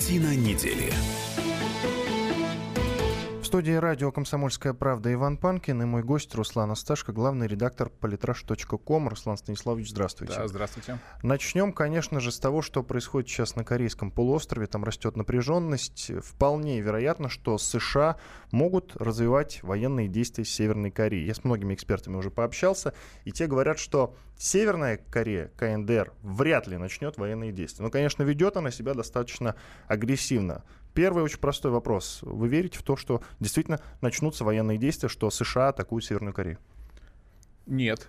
Картина недели студии радио «Комсомольская правда» Иван Панкин и мой гость Руслан Асташко, главный редактор политраж.ком. Руслан Станиславович, здравствуйте. Да, здравствуйте. Начнем, конечно же, с того, что происходит сейчас на Корейском полуострове. Там растет напряженность. Вполне вероятно, что США могут развивать военные действия с Северной Кореей. Я с многими экспертами уже пообщался, и те говорят, что Северная Корея, КНДР, вряд ли начнет военные действия. Но, конечно, ведет она себя достаточно агрессивно. Первый очень простой вопрос. Вы верите в то, что действительно начнутся военные действия, что США атакуют Северную Корею? Нет.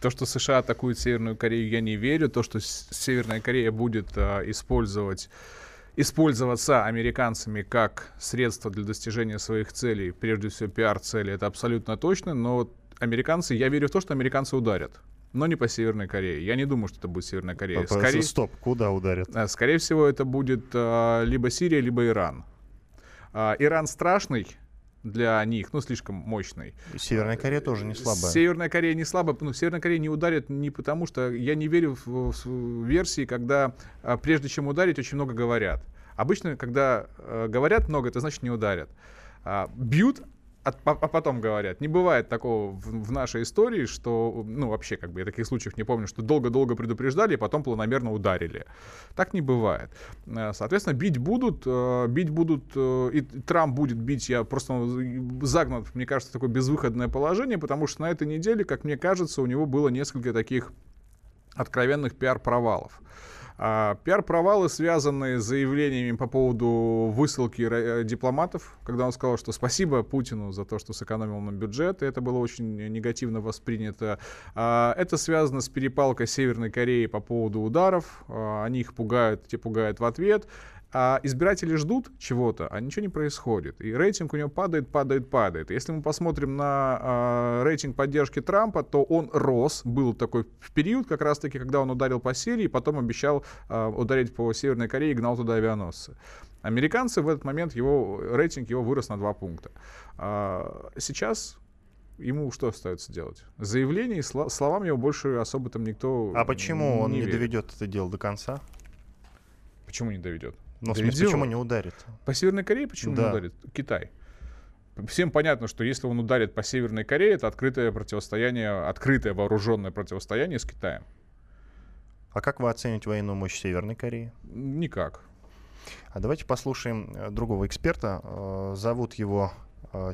То, что США атакуют Северную Корею, я не верю. То, что Северная Корея будет а, использовать использоваться американцами как средство для достижения своих целей, прежде всего пиар-цели, это абсолютно точно, но американцы, я верю в то, что американцы ударят но не по Северной Корее. Я не думаю, что это будет Северная Корея. Скорее... Стоп, куда ударят? Э, скорее всего, это будет а, либо Сирия, либо Иран. А, Иран страшный, для них, ну, слишком мощный. Северная Корея тоже не слабая. Северная Корея не слабая, но Северная Корея не ударит не потому, что я не верю в, в версии, когда а, прежде чем ударить, очень много говорят. Обычно, когда а, говорят много, это значит не ударят. А, бьют, а, а потом говорят. Не бывает такого в, нашей истории, что, ну, вообще, как бы, я таких случаев не помню, что долго-долго предупреждали, и потом планомерно ударили. Так не бывает. Э, соответственно, бить будут, э, бить будут, э, и Трамп будет бить, я просто загнут, мне кажется, такое безвыходное положение, потому что на этой неделе, как мне кажется, у него было несколько таких откровенных пиар-провалов. А, пиар-провалы, связанные с заявлениями по поводу высылки э, дипломатов, когда он сказал, что спасибо Путину за то, что сэкономил на бюджет, и это было очень негативно воспринято. А, это связано с перепалкой Северной Кореи по поводу ударов. А, они их пугают, те пугают в ответ а избиратели ждут чего-то, а ничего не происходит. И рейтинг у него падает, падает, падает. Если мы посмотрим на э, рейтинг поддержки Трампа, то он рос. Был такой в период, как раз-таки, когда он ударил по Сирии, потом обещал э, ударить по Северной Корее и гнал туда авианосцы. Американцы в этот момент, его рейтинг его вырос на два пункта. А сейчас ему что остается делать? Заявление, словам его больше особо там никто А почему не он не верит. доведет это дело до конца? Почему не доведет? Ну, в смысле, почему не ударит? По Северной Корее почему да. не ударит? Китай. Всем понятно, что если он ударит по Северной Корее, это открытое противостояние, открытое вооруженное противостояние с Китаем. А как вы оцените военную мощь Северной Кореи? Никак. А давайте послушаем э, другого эксперта. Э, зовут его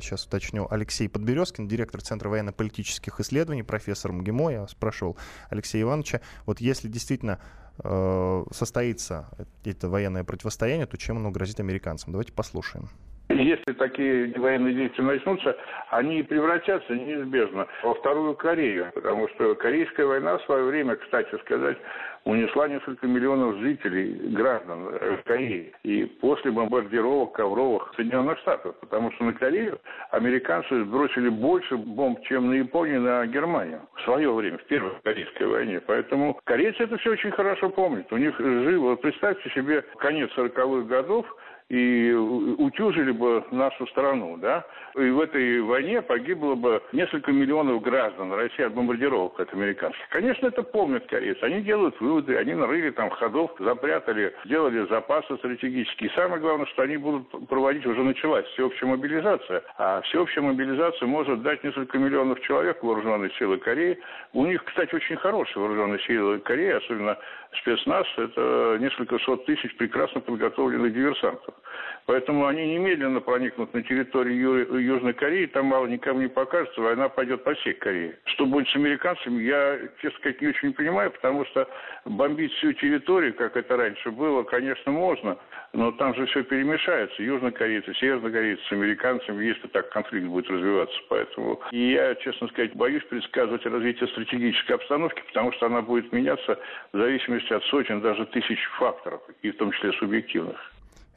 сейчас э, уточню, Алексей Подберезкин, директор Центра военно-политических исследований, профессор МГИМО. Я спрашивал Алексея Ивановича, вот если действительно состоится это военное противостояние, то чем оно грозит американцам? Давайте послушаем. Если такие военные действия начнутся, они превратятся неизбежно во Вторую Корею, потому что Корейская война в свое время, кстати сказать, унесла несколько миллионов жителей, граждан Кореи. И после бомбардировок ковровых Соединенных Штатов, потому что на Корею американцы сбросили больше бомб, чем на Японию, на Германию в свое время, в Первой Корейской войне. Поэтому корейцы это все очень хорошо помнят. У них живо, представьте себе, конец 40-х годов, и утюжили бы нашу страну, да, и в этой войне погибло бы несколько миллионов граждан России от бомбардировок от американцев. Конечно, это помнят корейцы. Они делают выводы, они нарыли там ходов, запрятали, сделали запасы стратегические. И самое главное, что они будут проводить, уже началась всеобщая мобилизация. А всеобщая мобилизация может дать несколько миллионов человек вооруженной силы Кореи. У них, кстати, очень хорошие вооруженные силы Кореи, особенно спецназ. Это несколько сот тысяч прекрасно подготовленных диверсантов. Поэтому они немедленно проникнут на территорию Южной Кореи, там мало никому не покажется, война пойдет по всей Корее. Что будет с американцами, я, честно сказать, не очень не понимаю, потому что бомбить всю территорию, как это раньше было, конечно, можно, но там же все перемешается. Южнокорейцы, севернокорейцы с американцами, если так конфликт будет развиваться. Поэтому и я, честно сказать, боюсь предсказывать развитие стратегической обстановки, потому что она будет меняться в зависимости от сотен, даже тысяч факторов, и в том числе субъективных.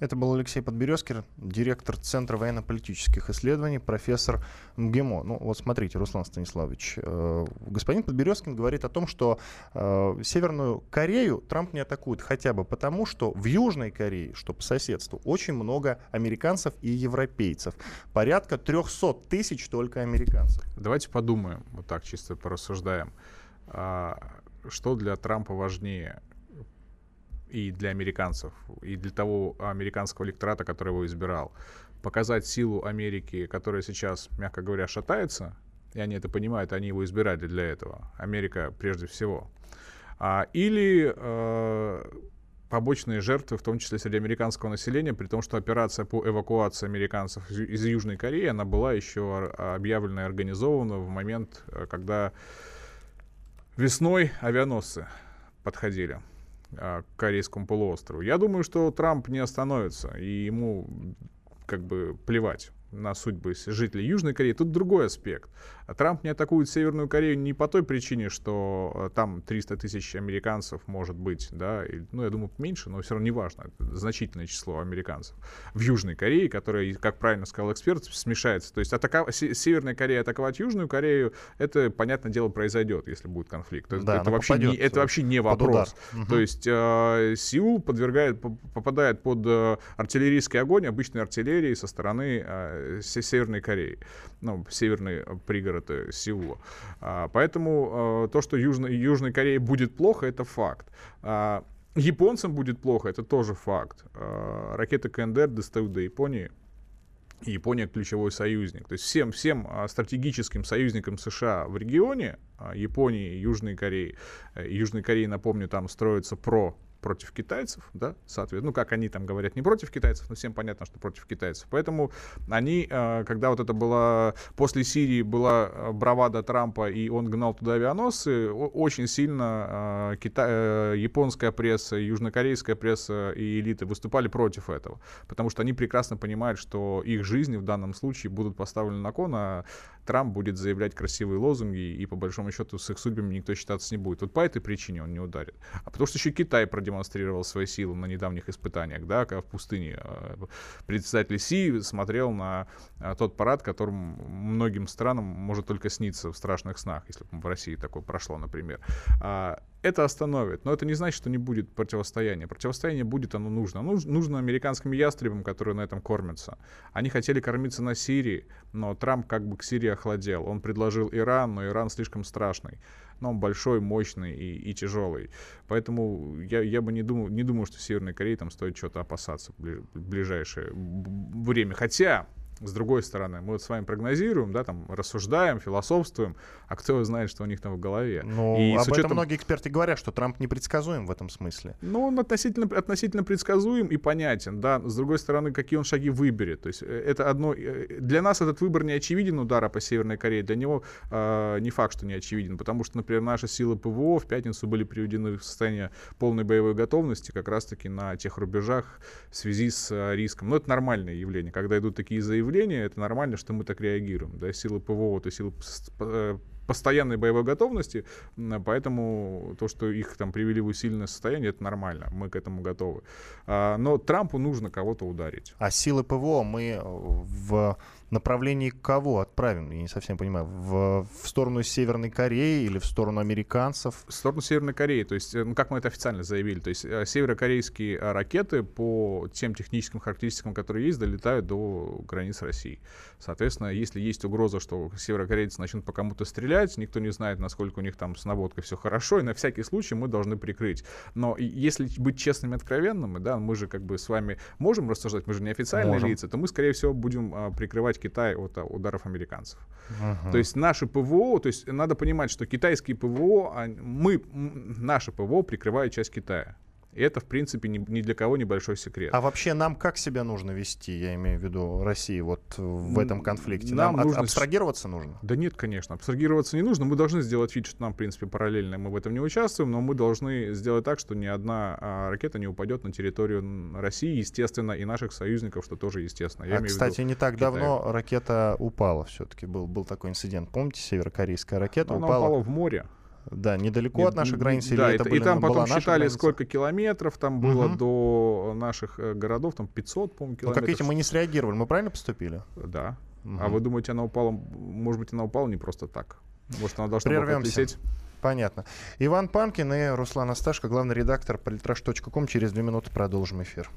Это был Алексей Подберезкин, директор Центра военно-политических исследований, профессор МГИМО. Ну вот смотрите, Руслан Станиславович, э, господин Подберезкин говорит о том, что э, Северную Корею Трамп не атакует хотя бы потому, что в Южной Корее, что по соседству, очень много американцев и европейцев. Порядка 300 тысяч только американцев. Давайте подумаем, вот так чисто порассуждаем. А, что для Трампа важнее? И для американцев, и для того американского электората, который его избирал, показать силу Америки, которая сейчас, мягко говоря, шатается, и они это понимают, они его избирали для этого. Америка прежде всего. А, или э, побочные жертвы, в том числе среди американского населения, при том, что операция по эвакуации американцев из, из Южной Кореи, она была еще объявлена и организована в момент, э, когда весной авианосцы подходили к Корейскому полуострову. Я думаю, что Трамп не остановится, и ему как бы плевать на судьбы жителей Южной Кореи. Тут другой аспект. А Трамп не атакует Северную Корею не по той причине, что э, там 300 тысяч американцев может быть, да, и, ну, я думаю, меньше, но все равно не важно, это значительное число американцев в Южной Корее, которая, как правильно сказал эксперт, смешается. То есть атака... Северная Корея атаковать Южную Корею, это, понятное дело, произойдет, если будет конфликт. Да, это, вообще не, это вообще не вопрос. Угу. То есть э, Сеул подвергает, попадает под э, артиллерийский огонь обычной артиллерии со стороны э, Северной Кореи, ну, северный пригород пригороды Сеула. А, поэтому а, то, что Южной, Южной Корее будет плохо, это факт. А, японцам будет плохо, это тоже факт. Ракеты КНДР достают до Японии. Япония ключевой союзник. То есть всем, всем стратегическим союзникам США в регионе, Японии, Южной Кореи, э, Южной Кореи, напомню, там строится про против китайцев, да, соответственно, ну, как они там говорят, не против китайцев, но всем понятно, что против китайцев. Поэтому они, э, когда вот это было, после Сирии была э, бравада Трампа, и он гнал туда авианосцы, очень сильно э, Китай, японская пресса, южнокорейская пресса и элиты выступали против этого, потому что они прекрасно понимают, что их жизни в данном случае будут поставлены на кон, а Трамп будет заявлять красивые лозунги, и по большому счету с их судьбами никто считаться не будет. Вот по этой причине он не ударит. А потому что еще Китай продемонстрировал свои силы на недавних испытаниях, да, когда в пустыне э, председатель Си смотрел на э, тот парад, которым многим странам может только сниться в страшных снах, если бы в России такое прошло, например. Это остановит. Но это не значит, что не будет противостояния. Противостояние будет, оно нужно. Оно нужно американским ястребам, которые на этом кормятся. Они хотели кормиться на Сирии, но Трамп как бы к Сирии охладел. Он предложил Иран, но Иран слишком страшный. Но он большой, мощный и, и тяжелый. Поэтому я, я бы не думал, не думал, что Северной Корее там стоит что-то опасаться в ближайшее время. Хотя с другой стороны, мы вот с вами прогнозируем, да, там рассуждаем, философствуем, а кто знает, что у них там в голове. Ну, и об учетом... этом многие эксперты говорят, что Трамп непредсказуем в этом смысле. Ну, он относительно, относительно предсказуем и понятен, да. С другой стороны, какие он шаги выберет. То есть э, это одно... Э, для нас этот выбор не очевиден, удара по Северной Корее. Для него э, не факт, что не очевиден, потому что, например, наши силы ПВО в пятницу были приведены в состояние полной боевой готовности как раз-таки на тех рубежах в связи с э, риском. Но это нормальное явление. Когда идут такие заявления, заявление, это нормально, что мы так реагируем. Да, силы ПВО, то силы э, постоянной боевой готовности, поэтому то, что их там привели в усиленное состояние, это нормально, мы к этому готовы. А, но Трампу нужно кого-то ударить. А силы ПВО мы в направлении кого отправим? Я не совсем понимаю. В, в сторону Северной Кореи или в сторону американцев? В сторону Северной Кореи. То есть, э, ну, как мы это официально заявили, то есть э, северокорейские э, ракеты по тем техническим характеристикам, которые есть, долетают до границ России. Соответственно, если есть угроза, что северокорейцы начнут по кому-то стрелять, никто не знает, насколько у них там с наводкой все хорошо, и на всякий случай мы должны прикрыть. Но если быть честными, откровенными, да, мы же как бы с вами можем рассуждать, мы же не официальные можем. лица, то мы, скорее всего, будем а, прикрывать Китай от а, ударов американцев. Uh-huh. То есть наши ПВО, то есть надо понимать, что китайские ПВО, а, мы, наше ПВО прикрывает часть Китая. И это, в принципе, ни, ни для кого небольшой секрет. А вообще нам как себя нужно вести, я имею в виду России, вот в этом конфликте? Нам, нам нужно... абстрагироваться нужно? Да нет, конечно, абстрагироваться не нужно. Мы должны сделать вид, что нам, в принципе, параллельно мы в этом не участвуем, но мы должны сделать так, что ни одна а, ракета не упадет на территорию России, естественно, и наших союзников, что тоже естественно. Я а, кстати, не так Китай. давно ракета упала все-таки. Был, был такой инцидент. Помните, северокорейская ракета Она упала? упала в море. Да, недалеко Нет, от нашей границы. Да, или это, были, и там потом считали, граница? сколько километров там было угу. до наших э, городов, там 500, по-моему, километров. Ну, как видите, мы не среагировали, мы правильно поступили? Да. Угу. А вы думаете, она упала, может быть, она упала не просто так? Может, она должна была лететь? Понятно. Иван Панкин и Руслан Асташко, главный редактор политраж.ком. Через две минуты продолжим эфир.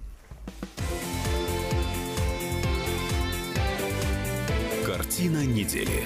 Картина недели.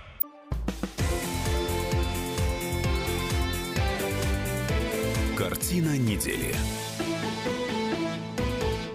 Картина недели.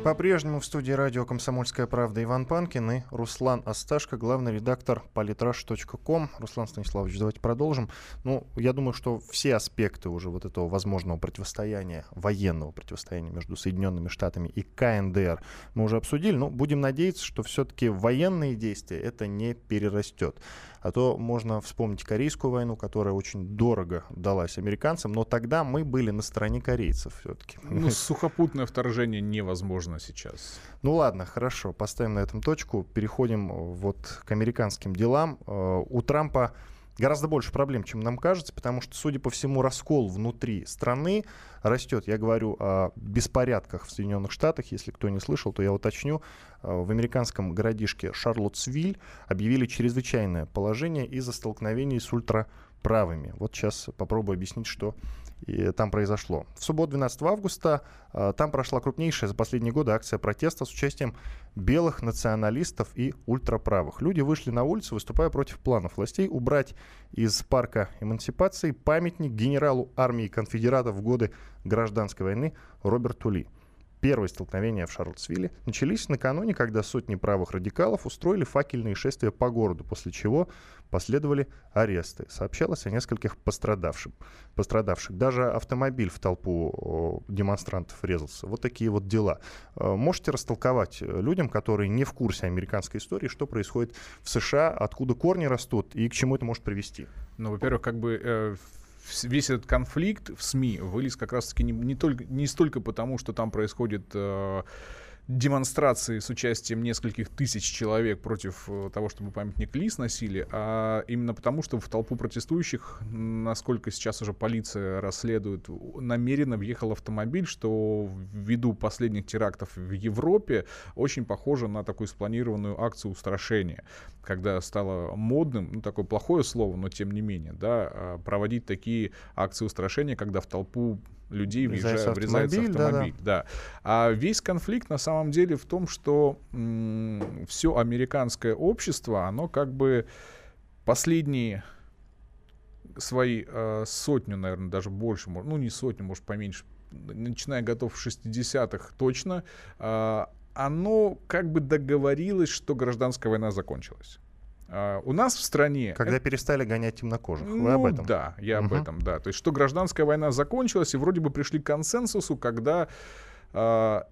По-прежнему в студии радио «Комсомольская правда» Иван Панкин и Руслан Асташко, главный редактор политраж.ком. Руслан Станиславович, давайте продолжим. Ну, я думаю, что все аспекты уже вот этого возможного противостояния, военного противостояния между Соединенными Штатами и КНДР мы уже обсудили. Но будем надеяться, что все-таки военные действия это не перерастет. А то можно вспомнить Корейскую войну, которая очень дорого далась американцам, но тогда мы были на стороне корейцев все-таки. Ну, сухопутное вторжение невозможно сейчас. Ну ладно, хорошо, поставим на этом точку. Переходим вот к американским делам. Э, у Трампа гораздо больше проблем, чем нам кажется, потому что, судя по всему, раскол внутри страны растет. Я говорю о беспорядках в Соединенных Штатах. Если кто не слышал, то я уточню. Э, в американском городишке Шарлоттсвиль объявили чрезвычайное положение из-за столкновений с ультраправыми. Вот сейчас попробую объяснить, что и там произошло. В субботу 12 августа э, там прошла крупнейшая за последние годы акция протеста с участием белых националистов и ультраправых. Люди вышли на улицу, выступая против планов властей убрать из парка эмансипации памятник генералу армии конфедератов в годы гражданской войны Роберту Ли. Первые столкновения в Шарлотсвилле начались накануне, когда сотни правых радикалов устроили факельные шествия по городу, после чего последовали аресты. Сообщалось о нескольких пострадавших. пострадавших. Даже автомобиль в толпу демонстрантов резался. Вот такие вот дела. Э, можете растолковать людям, которые не в курсе американской истории, что происходит в США, откуда корни растут и к чему это может привести? Ну, во-первых, как бы э, весь этот конфликт в СМИ вылез как раз-таки не, не, только, не столько потому, что там происходит э, демонстрации с участием нескольких тысяч человек против э, того, чтобы памятник Ли сносили, а именно потому, что в толпу протестующих, насколько сейчас уже полиция расследует, намеренно въехал автомобиль, что ввиду последних терактов в Европе очень похоже на такую спланированную акцию устрашения, когда стало модным, ну такое плохое слово, но тем не менее, да, а, проводить такие акции устрашения, когда в толпу людей въезжает, врезается автомобиль. Да, да. да. А весь конфликт на самом деле в том, что м- все американское общество, оно как бы последние свои э, сотню, наверное, даже больше, ну не сотню, может поменьше, начиная готов в 60-х точно, э, оно как бы договорилось, что гражданская война закончилась. Uh, у нас в стране... Когда это... перестали гонять темнокожих. Вы об ну этом? Да, я угу. об этом, да. То есть, что гражданская война закончилась, и вроде бы пришли к консенсусу, когда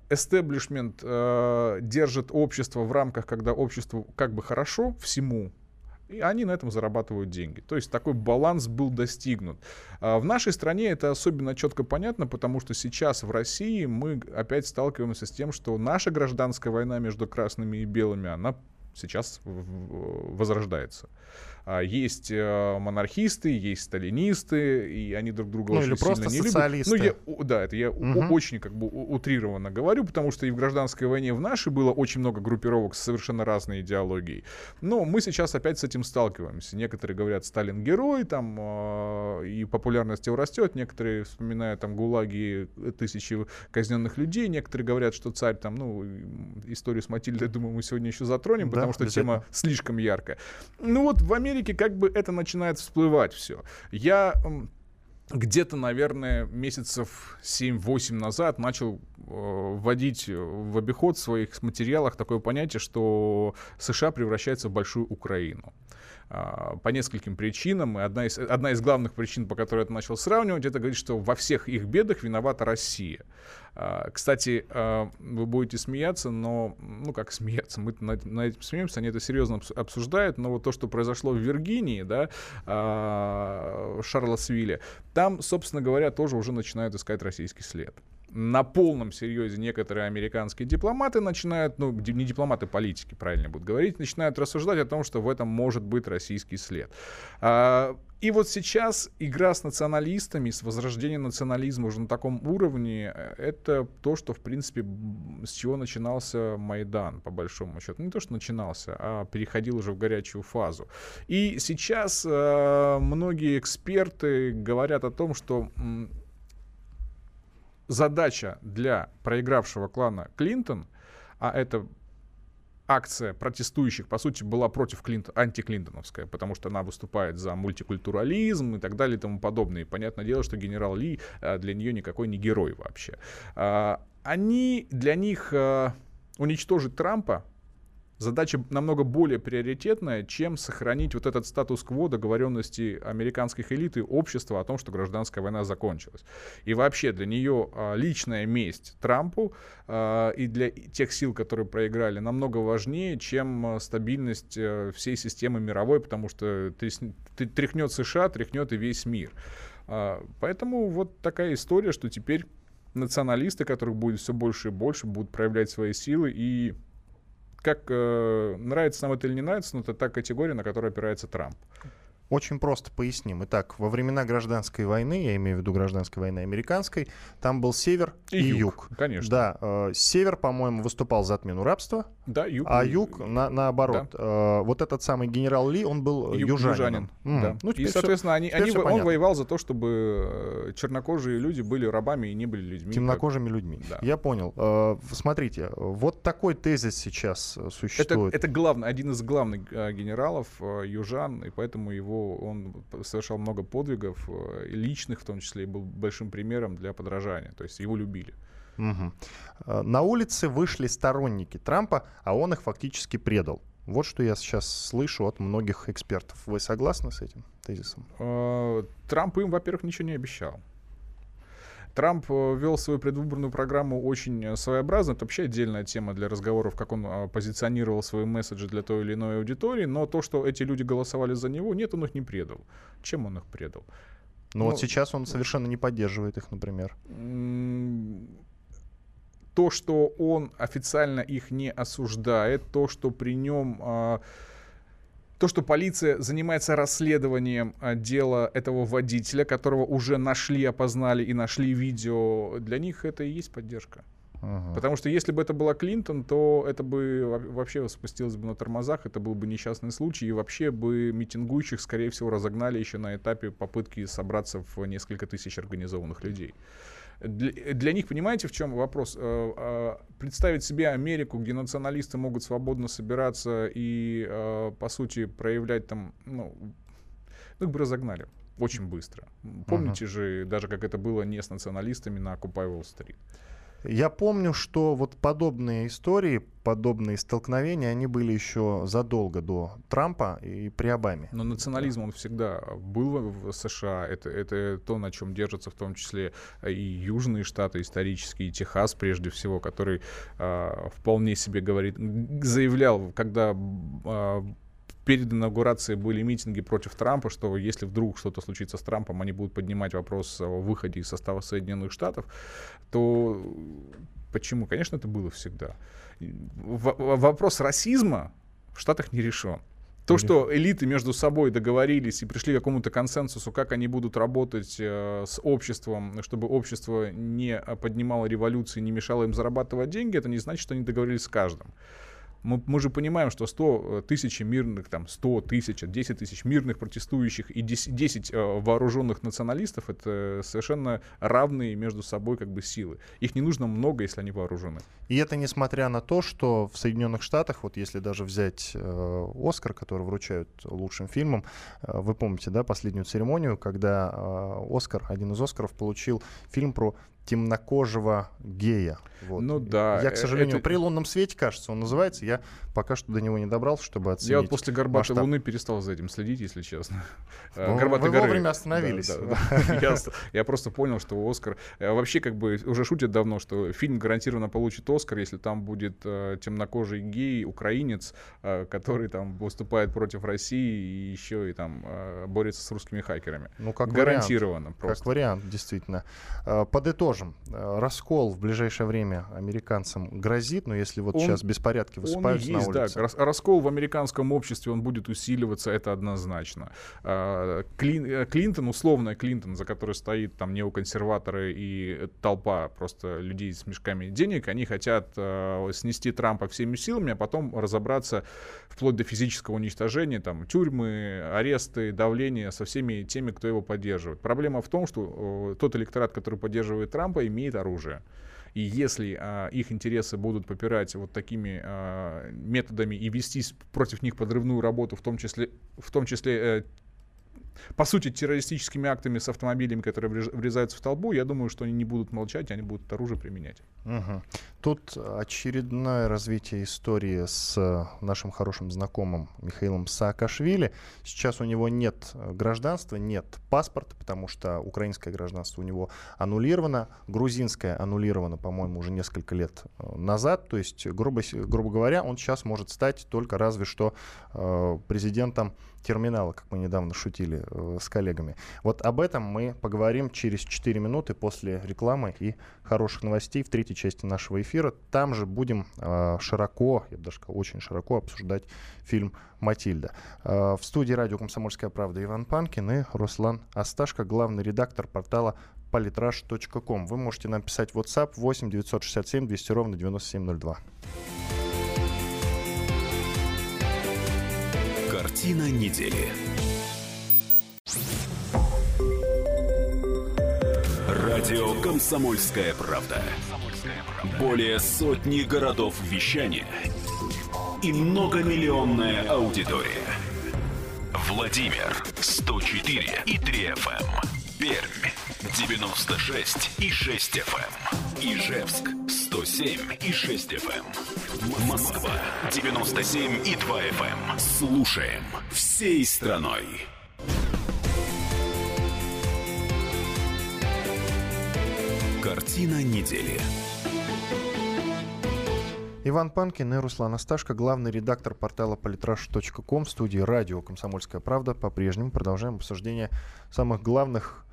эстеблишмент uh, uh, держит общество в рамках, когда обществу как бы хорошо всему, и они на этом зарабатывают деньги. То есть такой баланс был достигнут. В нашей стране это особенно четко понятно, потому что сейчас в России мы опять сталкиваемся с тем, что наша гражданская война между красными и белыми, она сейчас возрождается. А, есть э, монархисты, есть сталинисты, и они друг друга ну, очень сильно не социалисты. любят. Ну, я, да, это я угу. очень как бы утрированно говорю, потому что и в гражданской войне в нашей было очень много группировок с совершенно разной идеологией. Но мы сейчас опять с этим сталкиваемся. Некоторые говорят, Сталин герой, там, э, и популярность его растет. Некоторые вспоминают там ГУЛАГи, тысячи казненных людей. Некоторые говорят, что царь там, ну, историю с Матильдой, думаю, мы сегодня еще затронем, да, потому что тема слишком яркая. Ну вот в Америке как бы это начинает всплывать все. Я где-то, наверное, месяцев 7-8 назад начал э, вводить в обиход в своих материалах такое понятие, что США превращается в большую Украину. А, по нескольким причинам. И одна из, одна из главных причин, по которой я это начал сравнивать, это говорит, что во всех их бедах виновата Россия. А, кстати, а, вы будете смеяться, но, ну как смеяться, мы на, на этим смеемся, они это серьезно обсуждают, но вот то, что произошло в Виргинии, да, в Шарлотсвилле, там, собственно говоря, тоже уже начинают искать российский след. На полном серьезе некоторые американские дипломаты начинают, ну, не дипломаты, политики, правильно будут говорить, начинают рассуждать о том, что в этом может быть российский след. А, и вот сейчас игра с националистами, с возрождением национализма уже на таком уровне, э, это то, что, в принципе, с чего начинался Майдан, по большому счету. Не то, что начинался, а переходил уже в горячую фазу. И сейчас э, многие эксперты говорят о том, что задача для проигравшего клана Клинтон, а это акция протестующих, по сути, была против Клинтон, антиклинтоновская, потому что она выступает за мультикультурализм и так далее и тому подобное. И понятное дело, что генерал Ли а, для нее никакой не герой вообще. А, они, для них а, уничтожить Трампа задача намного более приоритетная, чем сохранить вот этот статус-кво договоренности американских элит и общества о том, что гражданская война закончилась. И вообще для нее а, личная месть Трампу а, и для тех сил, которые проиграли, намного важнее, чем а, стабильность а, всей системы мировой, потому что тряхнет США, тряхнет и весь мир. Поэтому вот такая история, что теперь националисты, которых будет все больше и больше, будут проявлять свои силы и как э, нравится нам это или не нравится, но это та категория, на которую опирается Трамп. Очень просто поясним. Итак, во времена гражданской войны, я имею в виду гражданской войны американской, там был север и, и юг. юг. Конечно. Да, э, север, по-моему, выступал за отмену рабства, да, юг. а юг на, наоборот. Да. Э, вот этот самый генерал Ли, он был Ю- южанином. южанин. Mm. Да. Ну, и, соответственно, все, они, они, он воевал за то, чтобы э, чернокожие люди были рабами и не были людьми. Темнокожими как... людьми. Да. Я понял. Э, смотрите, вот такой тезис сейчас существует. Это, это главный, один из главных э, генералов э, южан, и поэтому его он совершал много подвигов, э, личных в том числе, и был большим примером для подражания. То есть его любили. Угу. На улице вышли сторонники Трампа, а он их фактически предал. Вот что я сейчас слышу от многих экспертов. Вы согласны с этим тезисом? Э, Трамп им, во-первых, ничего не обещал. Трамп э, вел свою предвыборную программу очень э, своеобразно. Это вообще отдельная тема для разговоров, как он э, позиционировал свои месседжи для той или иной аудитории. Но то, что эти люди голосовали за него, нет, он их не предал. Чем он их предал? Ну, ну вот сейчас он совершенно не поддерживает их, например. То, что он официально их не осуждает, то, что при нем... А, то, что полиция занимается расследованием а, дела этого водителя, которого уже нашли, опознали и нашли видео, для них это и есть поддержка. Ага. Потому что если бы это была Клинтон, то это бы вообще спустилось бы на тормозах, это был бы несчастный случай, и вообще бы митингующих, скорее всего, разогнали еще на этапе попытки собраться в несколько тысяч организованных людей. Для, для них, понимаете, в чем вопрос? Э, э, представить себе Америку, где националисты могут свободно собираться и, э, по сути, проявлять там, ну, ну их бы разогнали очень быстро. Помните uh-huh. же, даже как это было не с националистами на Occupy Wall Street. Я помню, что вот подобные истории, подобные столкновения, они были еще задолго до Трампа и при Обаме. Но национализм, он всегда был в США. Это, это то, на чем держатся в том числе и южные штаты исторические, и Техас прежде всего, который э, вполне себе говорит, заявлял, когда э, перед инаугурацией были митинги против Трампа, что если вдруг что-то случится с Трампом, они будут поднимать вопрос о выходе из состава Соединенных Штатов, то почему? Конечно, это было всегда. В- вопрос расизма в Штатах не решен. То, что элиты между собой договорились и пришли к какому-то консенсусу, как они будут работать э, с обществом, чтобы общество не поднимало революции, не мешало им зарабатывать деньги, это не значит, что они договорились с каждым мы, мы же понимаем, что 100 э, тысяч мирных, там, 100 тысяч, 10 тысяч мирных протестующих и 10, 10 э, вооруженных националистов — это совершенно равные между собой как бы силы. Их не нужно много, если они вооружены. И это несмотря на то, что в Соединенных Штатах, вот если даже взять э, Оскар, который вручают лучшим фильмам, э, вы помните, да, последнюю церемонию, когда э, Оскар, один из Оскаров получил фильм про темнокожего гея. Вот. Ну да. Я, к сожалению, это... при лунном свете, кажется, он называется. Я пока что до него не добрался, чтобы оценить. Я вот после горбатой масштаб. луны перестал за этим следить, если честно. Ну, Горбатой вы горы. вовремя остановились. Да, да, да. я, просто понял, что Оскар... Э, вообще, как бы, уже шутят давно, что фильм гарантированно получит Оскар, если там будет э, темнокожий гей, украинец, э, который там выступает против России и еще и там э, борется с русскими хакерами. Ну, как гарантированно вариант, просто. Как вариант, действительно. Э, подытожим Предположим, э, раскол в ближайшее время американцам грозит, но если вот он, сейчас беспорядки высыпаются он есть, на улице. Да, раскол в американском обществе, он будет усиливаться, это однозначно. А, Клин, э, Клинтон, условно Клинтон, за которой стоит там неоконсерваторы и толпа просто людей с мешками денег, они хотят э, снести Трампа всеми силами, а потом разобраться вплоть до физического уничтожения, там, тюрьмы, аресты, давление со всеми теми, кто его поддерживает. Проблема в том, что тот электорат, который поддерживает Трампа, имеет оружие. И если а, их интересы будут попирать вот такими а, методами и вестись против них подрывную работу, в том числе, в том числе э, по сути, террористическими актами с автомобилями, которые врезаются в толпу, я думаю, что они не будут молчать, они будут оружие применять. Угу. Тут очередное развитие истории с нашим хорошим знакомым Михаилом Саакашвили. Сейчас у него нет гражданства, нет паспорта, потому что украинское гражданство у него аннулировано, грузинское аннулировано, по-моему, уже несколько лет э, назад. То есть, грубо, грубо говоря, он сейчас может стать только разве что э, президентом терминала, как мы недавно шутили э, с коллегами. Вот об этом мы поговорим через 4 минуты после рекламы и хороших новостей в третьей части нашего эфира. Там же будем э, широко, я бы даже сказал, очень широко обсуждать фильм «Матильда». Э, в студии радио «Комсомольская правда» Иван Панкин и Руслан Асташко, главный редактор портала politrash.com. Вы можете нам писать WhatsApp 8 967 200 ровно 9702. Картина недели. Радио «Комсомольская правда». Более сотни городов вещания и многомиллионная аудитория. Владимир 104 и 3 FM. Эм. Пермь 96 и 6 FM. Эм. Ижевск 107 и 6 FM. Эм. Москва 97 и 2 FM. Слушаем всей страной. Картина недели. Иван Панкин и Руслан Асташко, главный редактор портала в студии радио «Комсомольская правда». По-прежнему продолжаем обсуждение самых главных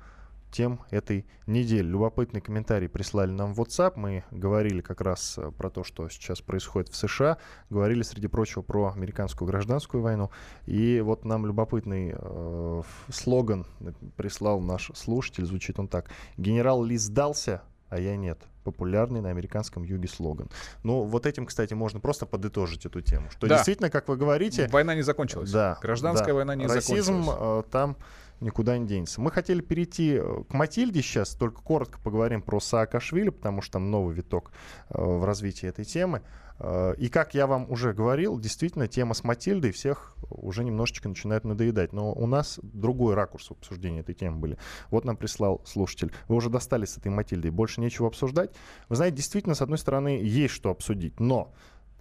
тем этой недели. Любопытный комментарий прислали нам в WhatsApp. Мы говорили как раз э, про то, что сейчас происходит в США. Говорили, среди прочего, про американскую гражданскую войну. И вот нам любопытный э, слоган прислал наш слушатель. Звучит он так. «Генерал Ли сдался, а я нет. Популярный на американском юге слоган. Ну, вот этим, кстати, можно просто подытожить эту тему. Что да. действительно, как вы говорите... Война не закончилась. Да. Гражданская да. война не Расизм, закончилась. Расизм там никуда не денется. Мы хотели перейти э, к Матильде сейчас, только коротко поговорим про Саакашвили, потому что там новый виток э, в развитии этой темы. Э, и как я вам уже говорил, действительно, тема с Матильдой всех уже немножечко начинает надоедать. Но у нас другой ракурс обсуждения этой темы были. Вот нам прислал слушатель. Вы уже достали с этой Матильдой, больше нечего обсуждать. Вы знаете, действительно, с одной стороны, есть что обсудить, но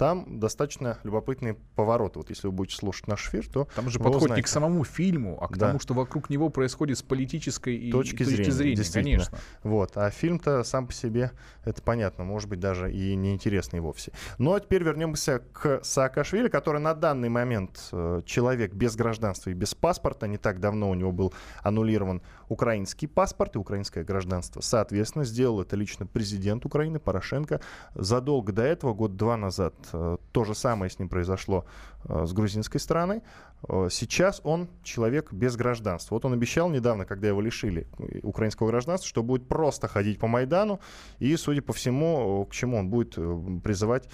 там достаточно любопытные повороты. Вот если вы будете слушать наш эфир, то там же подход узнаете. не к самому фильму, а к да. тому, что вокруг него происходит с политической и точки, точки зрения, зрения конечно. Вот, а фильм-то сам по себе это понятно, может быть даже и неинтересный вовсе. Ну а теперь вернемся к Саакашвили, который на данный момент э, человек без гражданства и без паспорта. Не так давно у него был аннулирован украинский паспорт и украинское гражданство. Соответственно, сделал это лично президент Украины Порошенко. Задолго до этого, год-два назад, Э, то же самое с ним произошло э, с грузинской стороной. Э, сейчас он человек без гражданства. Вот он обещал недавно, когда его лишили украинского гражданства, что будет просто ходить по Майдану. И, судя по всему, к чему он будет призывать,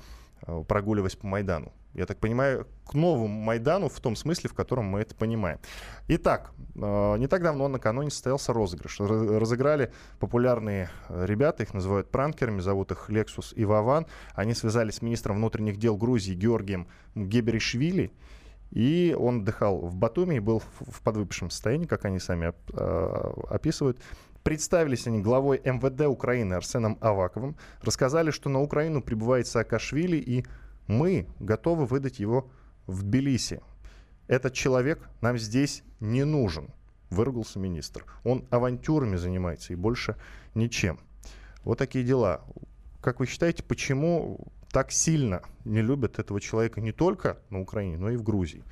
прогуливаясь по Майдану я так понимаю, к новому Майдану в том смысле, в котором мы это понимаем. Итак, э, не так давно накануне состоялся розыгрыш. Разыграли популярные э, ребята, их называют пранкерами, зовут их Лексус и Вован. Они связались с министром внутренних дел Грузии Георгием Геберишвили, и он отдыхал в Батуми и был в подвыпившем состоянии, как они сами э, описывают. Представились они главой МВД Украины Арсеном Аваковым, рассказали, что на Украину прибывает Саакашвили и мы готовы выдать его в Тбилиси. Этот человек нам здесь не нужен, выругался министр. Он авантюрами занимается и больше ничем. Вот такие дела. Как вы считаете, почему так сильно не любят этого человека не только на Украине, но и в Грузии?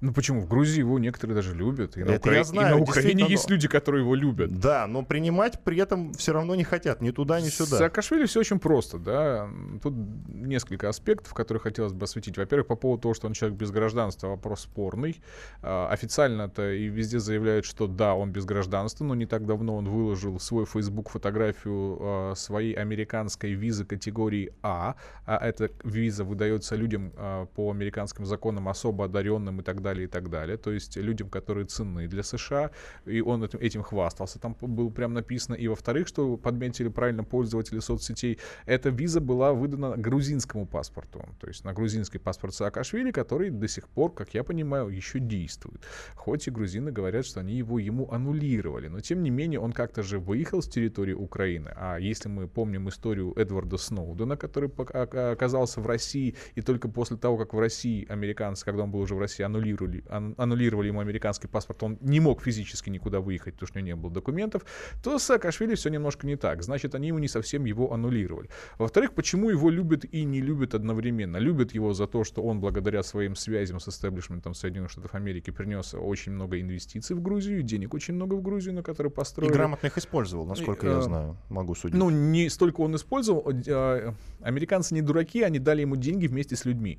Ну почему? В Грузии его некоторые даже любят. И на, Это Укра... я знаю, и на Украине есть люди, которые его любят. Да, но принимать при этом все равно не хотят, ни туда, ни С сюда. Саакашвили все очень просто, да. Тут несколько аспектов, которые хотелось бы осветить. Во-первых, по поводу того, что он человек без гражданства, вопрос спорный. А, Официально-то и везде заявляют, что да, он без гражданства, но не так давно он выложил в свой Facebook фотографию а, своей американской визы категории А. А эта виза выдается людям а, по американским законам особо одаренным и так далее, и так далее. То есть людям, которые ценны для США. И он этим, этим хвастался. Там было прям написано. И во-вторых, что подметили правильно пользователи соцсетей, эта виза была выдана грузинскому паспорту. То есть на грузинский паспорт Саакашвили, который до сих пор, как я понимаю, еще действует. Хоть и грузины говорят, что они его ему аннулировали. Но тем не менее он как-то же выехал с территории Украины. А если мы помним историю Эдварда Сноудена, который пок- ока- оказался в России, и только после того, как в России американцы, когда он был уже в России, аннулировали, ан- аннулировали ему американский паспорт, он не мог физически никуда выехать, потому что у него не было документов, то с Саакашвили все немножко не так. Значит, они ему не совсем его аннулировали. Во-вторых, почему его любят и не любят одновременно? Любят его за то, что он благодаря своим связям с истеблишментом Соединенных Штатов Америки принес очень много инвестиций в Грузию, денег очень много в Грузию, на которые И построили. грамотно их использовал, насколько И, я э, знаю, могу судить. Ну, не столько он использовал. э, Американцы не дураки, они дали ему деньги вместе с людьми.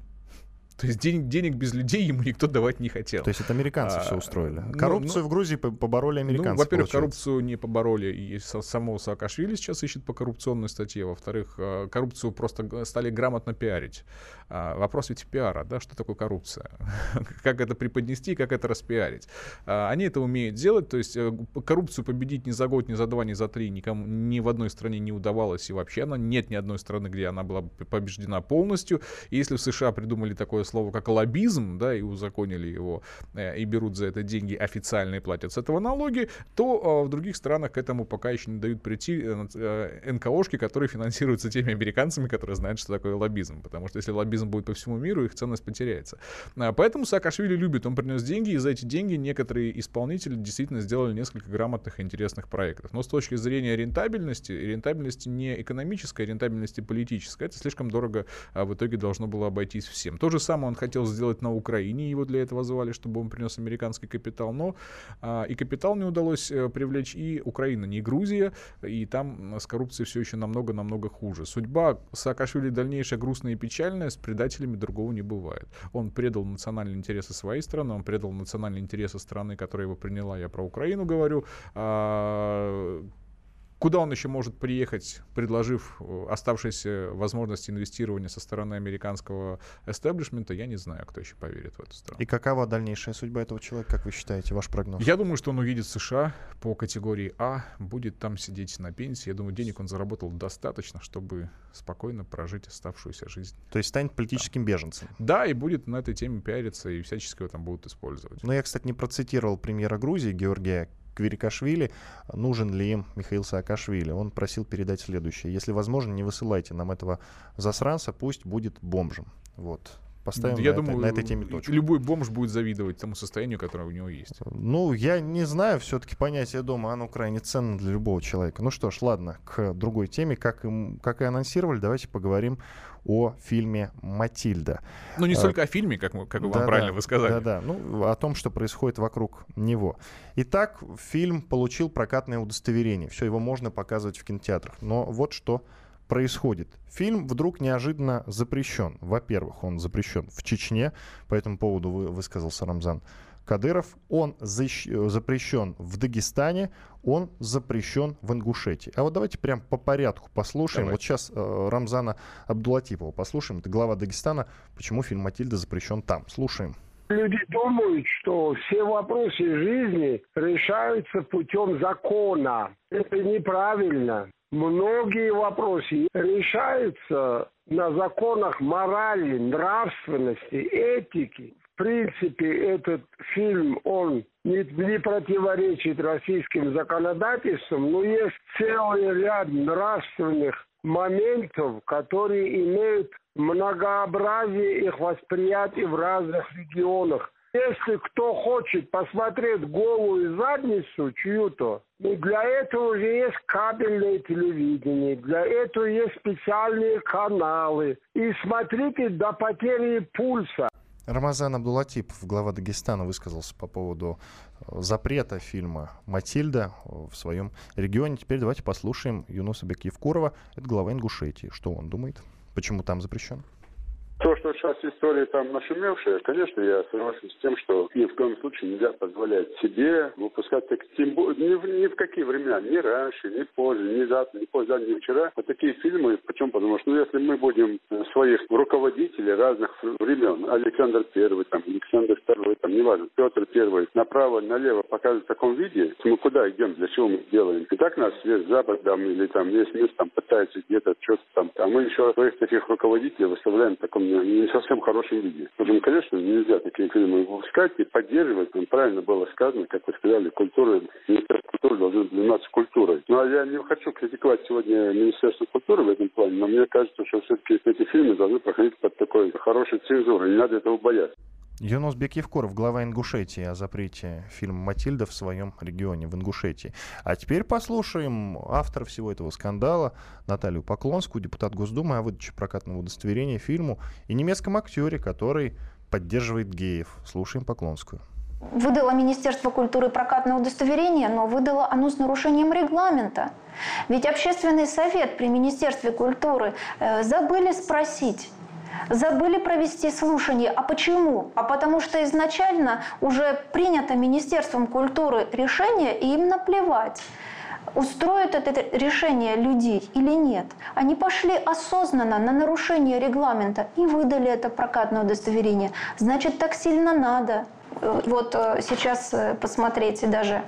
То есть денег, денег без людей ему никто давать не хотел. То есть это американцы а, все устроили. ну, Коррупцию ну, в Грузии по- побороли американцы. ну, во-первых, коррупцию не побороли, и самого Саакашвили сейчас ищет по коррупционной статье. Во-вторых, э, коррупцию просто стали грамотно пиарить. А, Вопрос ведь пиара, да, что такое коррупция? Как это преподнести, как это распиарить? А, Они это умеют делать, то есть э, коррупцию победить ни за год, ни за два, ни за три никому, ни в одной стране не удавалось, и вообще она, нет ни одной страны, где она была бы побеждена полностью. И если в США придумали такое слово, как лоббизм, да, и узаконили его, э, и берут за это деньги официально и платят с этого налоги, то э, в других странах к этому пока еще не дают прийти э, НКОшки, которые финансируются теми американцами, которые знают, что такое лоббизм. Потому что если лоббизм будет по всему миру, их ценность потеряется. А, Поэтому Саакашвили любит, он принес деньги, и за эти деньги некоторые исполнители действительно сделали несколько грамотных и интересных проектов. Но с точки зрения рентабельности, рентабельности не экономической, а рентабельности политической, это слишком дорого а, в итоге должно было обойтись всем. То же самое он хотел сделать на Украине, его для этого звали, чтобы он принес американский капитал, но а, и капитал не удалось э, привлечь, и Украина, не Грузия, и там с коррупцией все еще намного-намного хуже. Судьба Саакашвили дальнейшая грустная и печальная, с предателями другого не бывает. Он предал национальные интересы своей страны, он предал национальные интересы страны, которая его приняла, я про Украину говорю, А, Куда он еще может приехать, предложив э, оставшиеся возможности инвестирования со стороны американского эстеблишмента, я не знаю, кто еще поверит в эту страну. И какова дальнейшая судьба этого человека, как вы считаете, ваш прогноз? Я думаю, что он уедет в США по категории А, будет там сидеть на пенсии. Я думаю, денег он заработал достаточно, чтобы спокойно прожить оставшуюся жизнь. То есть станет политическим беженцем. Да, и будет на этой теме пиариться, и всячески его там будут использовать. Но я, кстати, не процитировал премьера Грузии Георгия Квирикашвили, нужен ли им Михаил Саакашвили. Он просил передать следующее. Если возможно, не высылайте нам этого засранца, пусть будет бомжем. Вот. Поставим Я на, думаю, этой, на этой теме точку. любой бомж будет завидовать тому состоянию, которое у него есть. Ну, я не знаю, все-таки понятие дома, оно крайне ценно для любого человека. Ну что ж, ладно, к другой теме. Как, им, как и анонсировали, давайте поговорим о фильме «Матильда». Ну, не А, столько о фильме, как, мы- как вы вам Да-да, правильно вы сказали. Да-да, ну, о том, что происходит вокруг него. Итак, фильм получил прокатное удостоверение. Все, его можно показывать в кинотеатрах. Но вот что происходит. Фильм вдруг неожиданно запрещен. Во-первых, он запрещен в Чечне. По этому поводу вы, высказался Рамзан Кадыров. Он защ- э, запрещен в Дагестане, он запрещен в Ингушетии. А вот давайте прям по порядку послушаем. Давайте. Вот сейчас э, Рамзана Абдулатипова послушаем. Это глава Дагестана. Почему фильм «Матильда» запрещен там. Слушаем. Люди думают, что все вопросы жизни решаются путем закона. Это неправильно. Многие вопросы решаются на законах морали, нравственности, этики. В принципе, этот фильм, он не, не противоречит российским законодательствам, но есть целый ряд нравственных моментов, которые имеют многообразие их восприятий в разных регионах. Если кто хочет посмотреть голую задницу чью-то, ну, для этого же есть кабельное телевидение, для этого есть специальные каналы. И смотрите до потери пульса. Рамазан Абдулатипов, глава Дагестана, высказался по поводу э, запрета фильма «Матильда» в своем регионе. Теперь давайте послушаем Юнуса Бекьевкурова, это глава Ингушетии. Что он думает? Почему там запрещен? То, что сейчас история там нашумевшая, конечно, я согласен с тем, что ни в коем случае нельзя позволять себе выпускать, так, тем более, ни, в, ни в какие времена, ни раньше, ни позже, ни завтра, ни позже, ни вчера, вот такие фильмы. Почему? Потому что, ну, если мы будем своих руководителей разных времен, Александр Первый, там, Александр Неважно, Петр Первый, направо, налево показывать в таком виде, мы куда идем, для чего мы делаем? И так нас весь Запад там, или там весь мир там пытается где-то что-то там, а мы еще своих таких руководителей выставляем в таком не совсем хорошем виде. Поэтому, конечно, нельзя такие фильмы выпускать и поддерживать. Там правильно было сказано, как вы сказали, культура, Министерство культуры должно заниматься культурой. Ну, а я не хочу критиковать сегодня Министерство культуры в этом плане, но мне кажется, что все-таки эти фильмы должны проходить под такой хорошей цензурой. Не надо этого бояться. Юнус Бекевкоров, глава Ингушетии, о запрете фильма «Матильда» в своем регионе, в Ингушетии. А теперь послушаем автора всего этого скандала Наталью Поклонскую, депутат Госдумы, о выдаче прокатного удостоверения фильму и немецком актере, который поддерживает геев. Слушаем Поклонскую. Выдало Министерство культуры прокатное удостоверение, но выдало оно с нарушением регламента. Ведь общественный совет при Министерстве культуры э, забыли спросить, забыли провести слушание. А почему? А потому что изначально уже принято Министерством культуры решение, и им наплевать устроит это решение людей или нет. Они пошли осознанно на нарушение регламента и выдали это прокатное удостоверение. Значит, так сильно надо. Вот э, сейчас э, посмотрите даже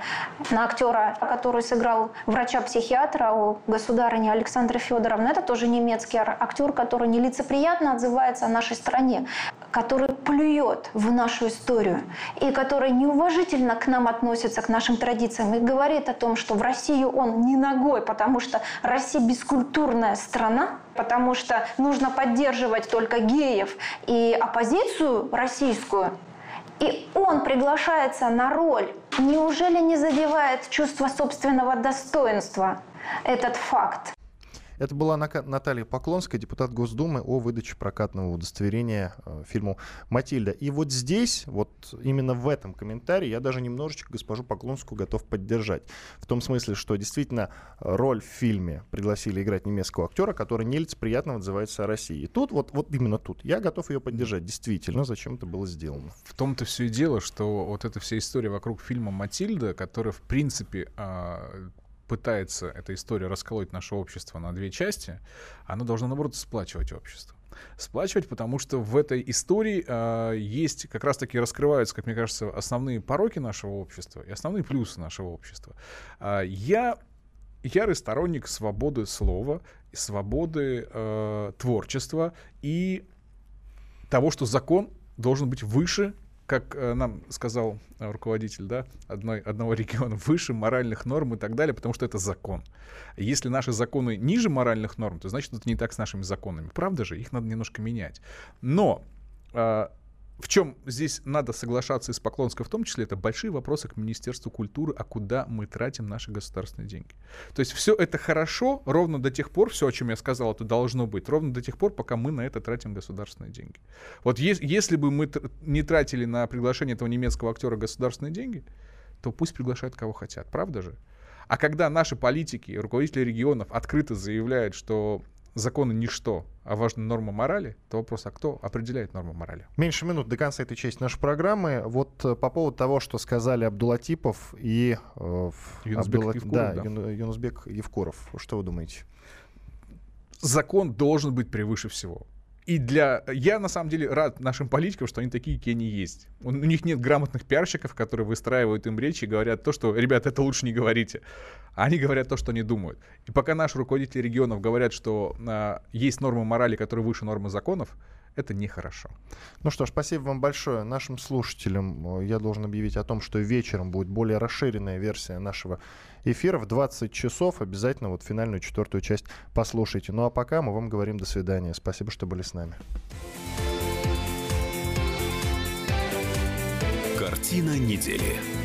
на актера, который сыграл врача-психиатра у государыни Александры Федоровны. Это тоже немецкий актер, который нелицеприятно отзывается о нашей стране, который плюет в нашу историю и который неуважительно к нам относится, к нашим традициям и говорит о том, что в Россию он не ногой, потому что Россия бескультурная страна, потому что нужно поддерживать только геев и оппозицию российскую, и он приглашается на роль. Неужели не задевает чувство собственного достоинства этот факт? Это была Наталья Поклонская, депутат Госдумы, о выдаче прокатного удостоверения э, фильму «Матильда». И вот здесь, вот именно в этом комментарии, я даже немножечко госпожу Поклонскую готов поддержать. В том смысле, что действительно э, роль в фильме пригласили играть немецкого актера, который нелицеприятно отзывается о России. И тут, вот, вот именно тут, я готов ее поддержать. Действительно, зачем это было сделано. В том-то все и дело, что вот эта вся история вокруг фильма «Матильда», которая, в принципе, а, пытается эта история расколоть наше общество на две части, она должна, наоборот, сплачивать общество. Сплачивать, потому что в этой истории э, есть, как раз-таки раскрываются, как мне кажется, основные пороки нашего общества и основные плюсы нашего общества. Э, я ярый сторонник свободы слова, свободы э, творчества и того, что закон должен быть выше как э, нам сказал э, руководитель да, одной, одного региона, выше моральных норм и так далее, потому что это закон. Если наши законы ниже моральных норм, то значит это не так с нашими законами. Правда же? Их надо немножко менять. Но э, в чем здесь надо соглашаться и с Поклонской в том числе, это большие вопросы к Министерству культуры, а куда мы тратим наши государственные деньги. То есть все это хорошо ровно до тех пор, все, о чем я сказал, это должно быть, ровно до тех пор, пока мы на это тратим государственные деньги. Вот е- если бы мы не тратили на приглашение этого немецкого актера государственные деньги, то пусть приглашают кого хотят, правда же? А когда наши политики, руководители регионов открыто заявляют, что законы ничто, а важна норма морали, то вопрос, а кто определяет норму морали? Меньше минут до конца этой части нашей программы. Вот э, по поводу того, что сказали Абдулатипов и э, Юнусбек, Абдула... Евкуров, да, да. Юнусбек Евкуров. Что вы думаете? Закон должен быть превыше всего. И для... Я, на самом деле, рад нашим политикам, что они такие, какие они есть. У, них нет грамотных пиарщиков, которые выстраивают им речи и говорят то, что, ребят, это лучше не говорите. А они говорят то, что они думают. И пока наши руководители регионов говорят, что а, есть нормы морали, которые выше нормы законов, это нехорошо. Ну что ж, спасибо вам большое. Нашим слушателям э, я должен объявить о том, что вечером будет более расширенная версия нашего эфира в 20 часов. Обязательно вот финальную четвертую часть послушайте. Ну а пока мы вам говорим до свидания. Спасибо, что были с нами. Картина недели.